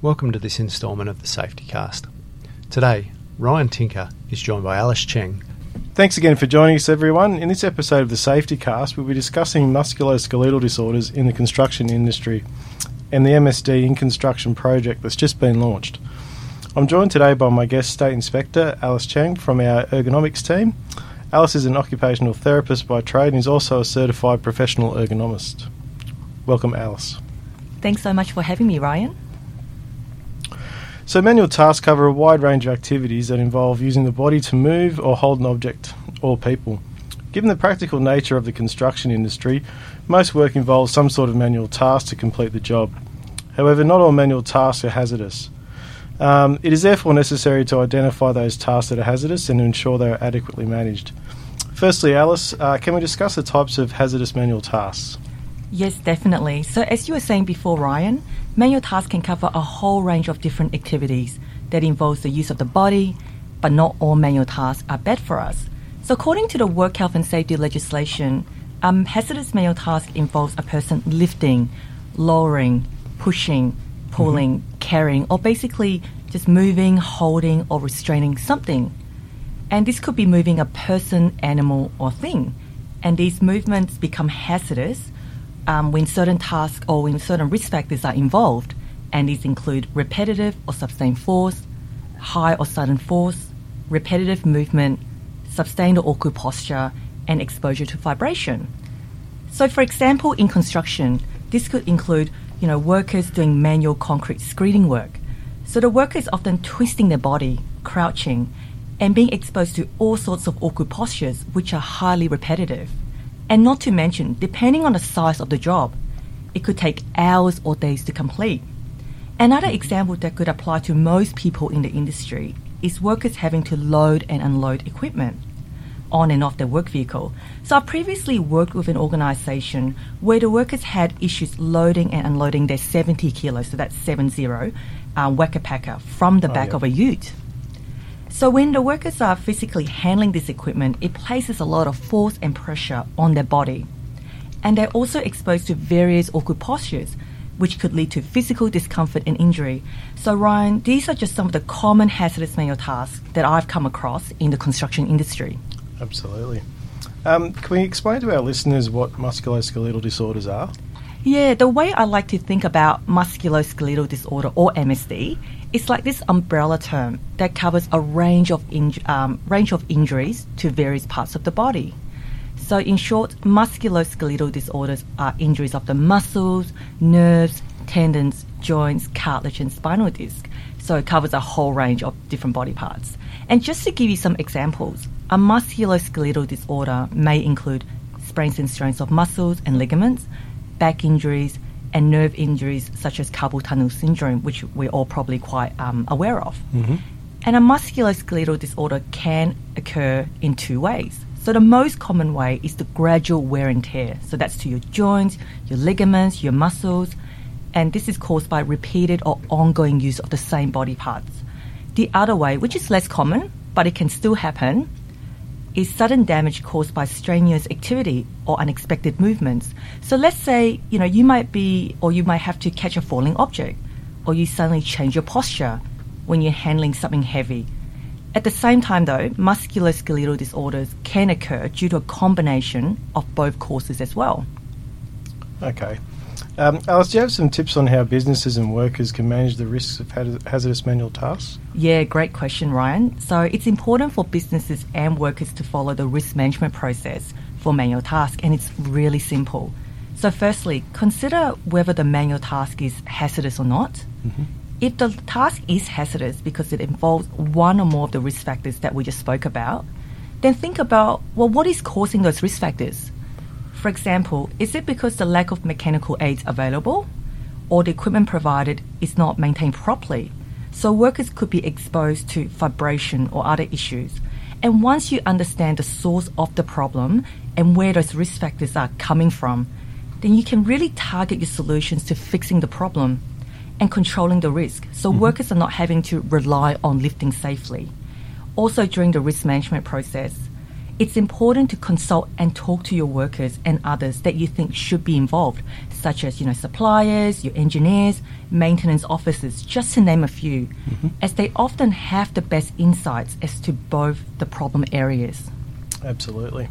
Welcome to this instalment of the Safety Cast. Today, Ryan Tinker is joined by Alice Cheng. Thanks again for joining us, everyone. In this episode of the Safety Cast, we'll be discussing musculoskeletal disorders in the construction industry and the MSD in Construction project that's just been launched. I'm joined today by my guest State Inspector Alice Cheng from our ergonomics team. Alice is an occupational therapist by trade and is also a certified professional ergonomist. Welcome, Alice. Thanks so much for having me, Ryan. So, manual tasks cover a wide range of activities that involve using the body to move or hold an object or people. Given the practical nature of the construction industry, most work involves some sort of manual task to complete the job. However, not all manual tasks are hazardous. Um, it is therefore necessary to identify those tasks that are hazardous and ensure they are adequately managed. Firstly, Alice, uh, can we discuss the types of hazardous manual tasks? Yes, definitely. So, as you were saying before, Ryan, manual tasks can cover a whole range of different activities that involves the use of the body, but not all manual tasks are bad for us. So, according to the work health and safety legislation, um, hazardous manual task involves a person lifting, lowering, pushing, pulling, mm-hmm. carrying, or basically just moving, holding, or restraining something. And this could be moving a person, animal, or thing. And these movements become hazardous um, when certain tasks or when certain risk factors are involved, and these include repetitive or sustained force, high or sudden force, repetitive movement, sustained or awkward posture, and exposure to vibration. So, for example, in construction, this could include you know, workers doing manual concrete screeding work. So the workers often twisting their body, crouching, and being exposed to all sorts of awkward postures, which are highly repetitive. And not to mention, depending on the size of the job, it could take hours or days to complete. Another example that could apply to most people in the industry is workers having to load and unload equipment on and off their work vehicle. So I previously worked with an organization where the workers had issues loading and unloading their 70 kilos, so that's 70, um, Wacker Packer from the oh, back yeah. of a ute. So when the workers are physically handling this equipment, it places a lot of force and pressure on their body. And they're also exposed to various awkward postures, which could lead to physical discomfort and injury. So Ryan, these are just some of the common hazardous manual tasks that I've come across in the construction industry. Absolutely. Um, can we explain to our listeners what musculoskeletal disorders are? Yeah, the way I like to think about musculoskeletal disorder or MSD it's like this umbrella term that covers a range of in, um, range of injuries to various parts of the body. So, in short, musculoskeletal disorders are injuries of the muscles, nerves, tendons, joints, cartilage, and spinal disc. So, it covers a whole range of different body parts. And just to give you some examples, a musculoskeletal disorder may include sprains and strains of muscles and ligaments, back injuries, and nerve injuries such as carpal tunnel syndrome, which we're all probably quite um, aware of. Mm-hmm. And a musculoskeletal disorder can occur in two ways. So the most common way is the gradual wear and tear. So that's to your joints, your ligaments, your muscles, and this is caused by repeated or ongoing use of the same body parts. The other way, which is less common, but it can still happen, is sudden damage caused by strenuous activity or unexpected movements. So let's say, you know, you might be or you might have to catch a falling object or you suddenly change your posture when you're handling something heavy. At the same time though, musculoskeletal disorders can occur due to a combination of both causes as well. Okay. Um, Alice, do you have some tips on how businesses and workers can manage the risks of hazardous manual tasks? Yeah, great question, Ryan. So it's important for businesses and workers to follow the risk management process for manual tasks, and it's really simple. So, firstly, consider whether the manual task is hazardous or not. Mm-hmm. If the task is hazardous because it involves one or more of the risk factors that we just spoke about, then think about well, what is causing those risk factors? For example, is it because the lack of mechanical aids available or the equipment provided is not maintained properly? So workers could be exposed to vibration or other issues. And once you understand the source of the problem and where those risk factors are coming from, then you can really target your solutions to fixing the problem and controlling the risk so mm-hmm. workers are not having to rely on lifting safely. Also, during the risk management process, it's important to consult and talk to your workers and others that you think should be involved, such as you know suppliers, your engineers, maintenance officers, just to name a few, as they often have the best insights as to both the problem areas. Absolutely.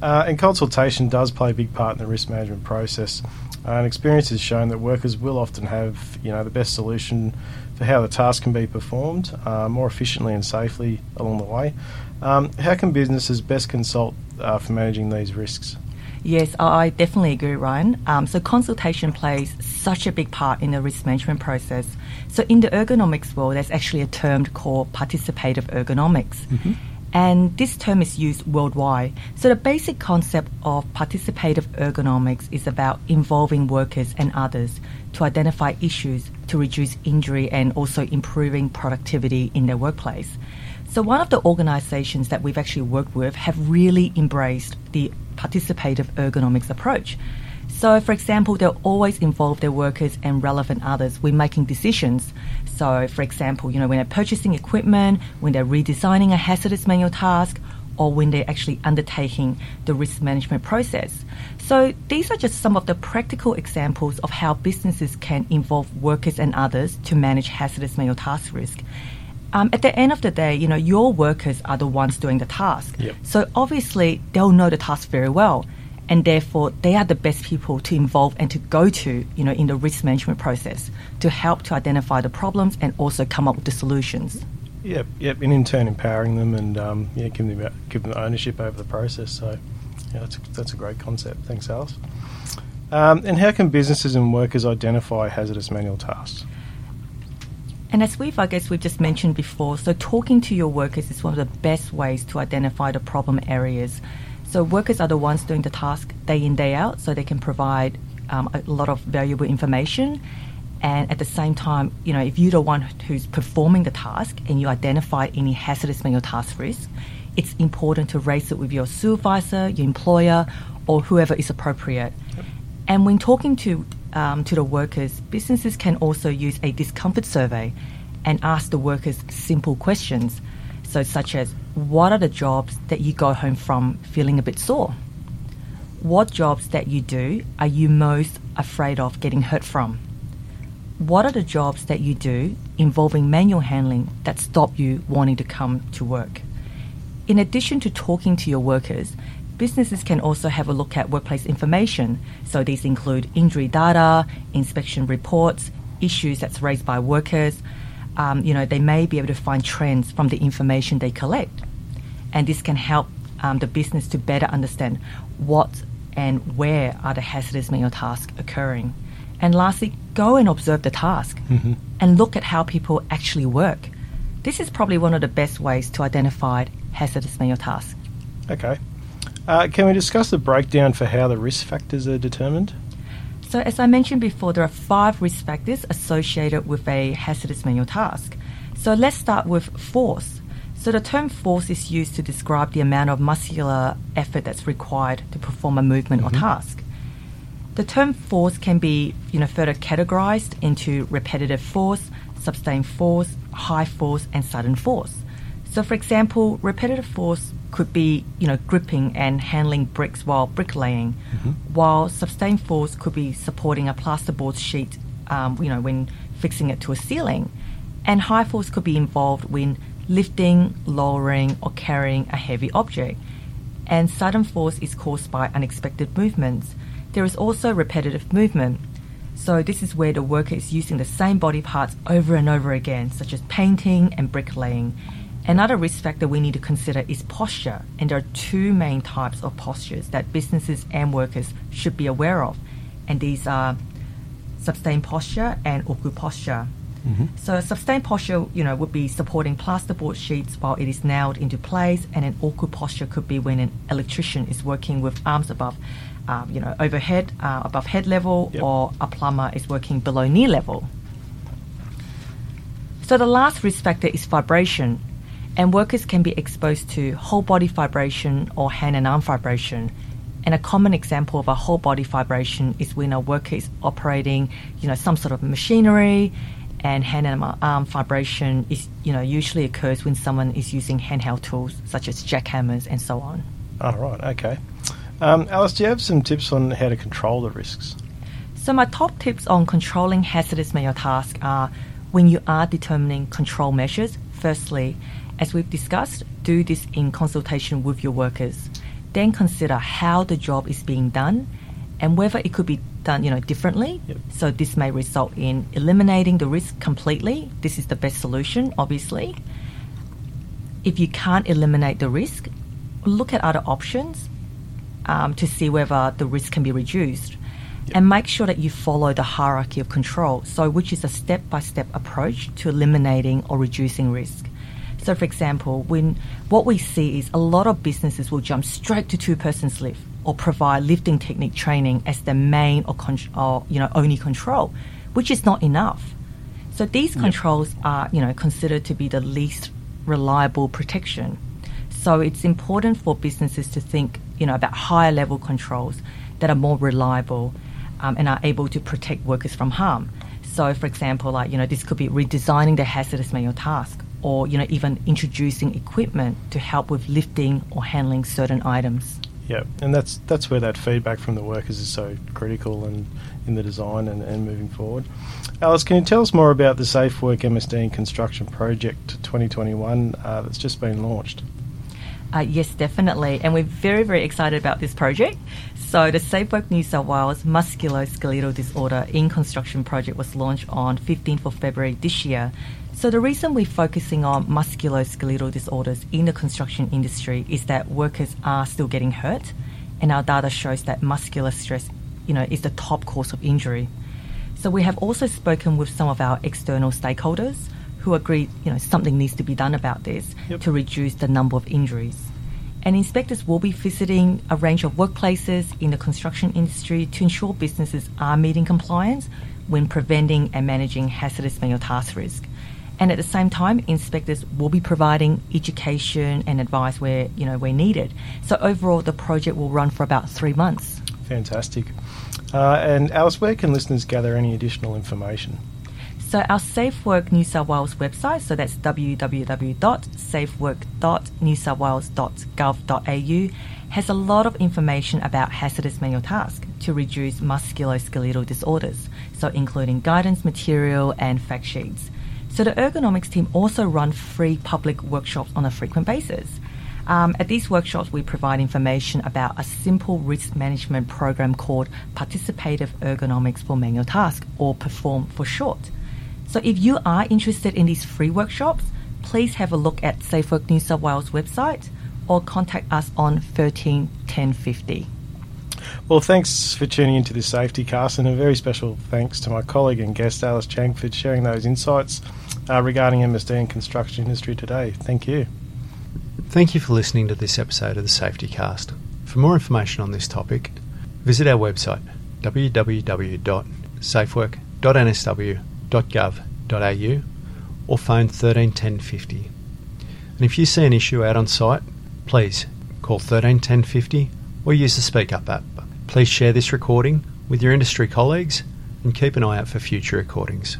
Uh, and consultation does play a big part in the risk management process. Uh, and experience has shown that workers will often have, you know, the best solution for how the task can be performed uh, more efficiently and safely along the way. Um, how can businesses best consult uh, for managing these risks? Yes, I I definitely agree, Ryan. Um, so consultation plays such a big part in the risk management process. So in the ergonomics world, there's actually a term called participative ergonomics. And this term is used worldwide. So the basic concept of participative ergonomics is about involving workers and others to identify issues to reduce injury and also improving productivity in their workplace. So one of the organizations that we've actually worked with have really embraced the participative ergonomics approach. So, for example, they'll always involve their workers and relevant others when making decisions. So, for example, you know, when they're purchasing equipment, when they're redesigning a hazardous manual task, or when they're actually undertaking the risk management process. So, these are just some of the practical examples of how businesses can involve workers and others to manage hazardous manual task risk. Um, at the end of the day, you know, your workers are the ones doing the task. Yep. So obviously, they'll know the task very well, and therefore they are the best people to involve and to go to, you know, in the risk management process to help to identify the problems and also come up with the solutions. Yep, yep, and in turn empowering them and um, yeah, giving them giving them ownership over the process. So, yeah, that's a, that's a great concept. Thanks, Alice. Um, and how can businesses and workers identify hazardous manual tasks? And as we've, I guess, we've just mentioned before, so talking to your workers is one of the best ways to identify the problem areas. So workers are the ones doing the task day in, day out, so they can provide um, a lot of valuable information. And at the same time, you know, if you're the one who's performing the task and you identify any hazardous manual task risk, it's important to raise it with your supervisor, your employer, or whoever is appropriate. And when talking to um, to the workers, businesses can also use a discomfort survey and ask the workers simple questions. So, such as, what are the jobs that you go home from feeling a bit sore? What jobs that you do are you most afraid of getting hurt from? What are the jobs that you do involving manual handling that stop you wanting to come to work? In addition to talking to your workers, businesses can also have a look at workplace information. So these include injury data, inspection reports, issues that's raised by workers. Um, you know, they may be able to find trends from the information they collect, and this can help um, the business to better understand what and where are the hazardous manual tasks occurring. And lastly, go and observe the task and look at how people actually work. This is probably one of the best ways to identify hazardous manual tasks. Okay. Uh, can we discuss the breakdown for how the risk factors are determined? So, as I mentioned before, there are five risk factors associated with a hazardous manual task. So, let's start with force. So, the term force is used to describe the amount of muscular effort that's required to perform a movement or mm-hmm. task. The term force can be, you know, further categorized into repetitive force, sustained force, high force, and sudden force. So, for example, repetitive force could be, you know, gripping and handling bricks while bricklaying, while sustained force could be supporting a plasterboard sheet, um, you know, when fixing it to a ceiling, and high force could be involved when lifting, lowering, or carrying a heavy object. And sudden force is caused by unexpected movements. There is also repetitive movement. So, this is where the worker is using the same body parts over and over again, such as painting and bricklaying. Another risk factor we need to consider is posture, and there are two main types of postures that businesses and workers should be aware of, and these are sustained posture and awkward posture. So, sustained posture, you know, would be supporting plasterboard sheets while it is nailed into place, and an awkward posture could be when an electrician is working with arms above, um, you know, overhead, uh, above head level, Yep. or a plumber is working below knee level. So the last risk factor is vibration, and workers can be exposed to whole body vibration or hand and arm vibration. And a common example of a whole body vibration is when a worker is operating, you know, some sort of machinery, and hand and arm vibration is you know usually occurs when someone is using handheld tools such as jackhammers and so on. Oh, right, okay. Um, Alice, do you have some tips on how to control the risks? So my top tips on controlling hazardous manual tasks are when you are determining control measures. Firstly, as we've discussed, do this in consultation with your workers. Then consider how the job is being done and whether it could be done, you know, differently. Yep. So this may result in eliminating the risk completely. This is the best solution, obviously. If you can't eliminate the risk, look at other options um, to see whether the risk can be reduced. And make sure that you follow the hierarchy of control, so which is a step by step approach to eliminating or reducing risk. So, for example, when what we see is a lot of businesses will jump straight to two persons lift or provide lifting technique training as their main or, con- or you know only control, which is not enough. So these controls are you know considered to be the least reliable protection. So it's important for businesses to think you know about higher level controls that are more reliable um, and are able to protect workers from harm. So, for example, like you know, this could be redesigning the hazardous manual task, or you know, even introducing equipment to help with lifting or handling certain items. Yeah, and that's that's where that feedback from the workers is so critical and in the design and, and moving forward. Alice, can you tell us more about the Safe Work MSD and Construction Project 2021 uh, that's just been launched? Uh, yes, definitely. And we're very, very excited about this project. So, the Safe Work New South Wales Musculoskeletal Disorder in Construction project was launched on 15th of February this year. So, the reason we're focusing on musculoskeletal disorders in the construction industry is that workers are still getting hurt, and our data shows that muscular stress, you know, is the top cause of injury. So, we have also spoken with some of our external stakeholders who agree, you know, something needs to be done about this Yep. to reduce the number of injuries. And inspectors will be visiting a range of workplaces in the construction industry to ensure businesses are meeting compliance when preventing and managing hazardous manual task risk. And at the same time, inspectors will be providing education and advice where you know where needed. So overall, the project will run for about three months. Fantastic. Uh, and Alice, where can listeners gather any additional information? So our Safe Work New South Wales website, so that's www.safework.newsouthwales.gov.au, has a lot of information about hazardous manual tasks to reduce musculoskeletal disorders, so including guidance material and fact sheets. So the ergonomics team also run free public workshops on a frequent basis. Um, at these workshops, we provide information about a simple risk management program called Participative Ergonomics for Manual Task, or PERFORM for short. So if you are interested in these free workshops, please have a look at SafeWork New South Wales website or contact us on 13 1050. Well, thanks for tuning into this safety cast, and a very special thanks to my colleague and guest Alice Chang for sharing those insights uh, regarding MSD and construction industry today. Thank you. Thank you for listening to this episode of the Safety Cast. For more information on this topic, visit our website www.safework.nsw.gov.au or phone 13 10 50. And if you see an issue out on site, please call 13 10 50 or use the Speak Up app. Please share this recording with your industry colleagues and keep an eye out for future recordings.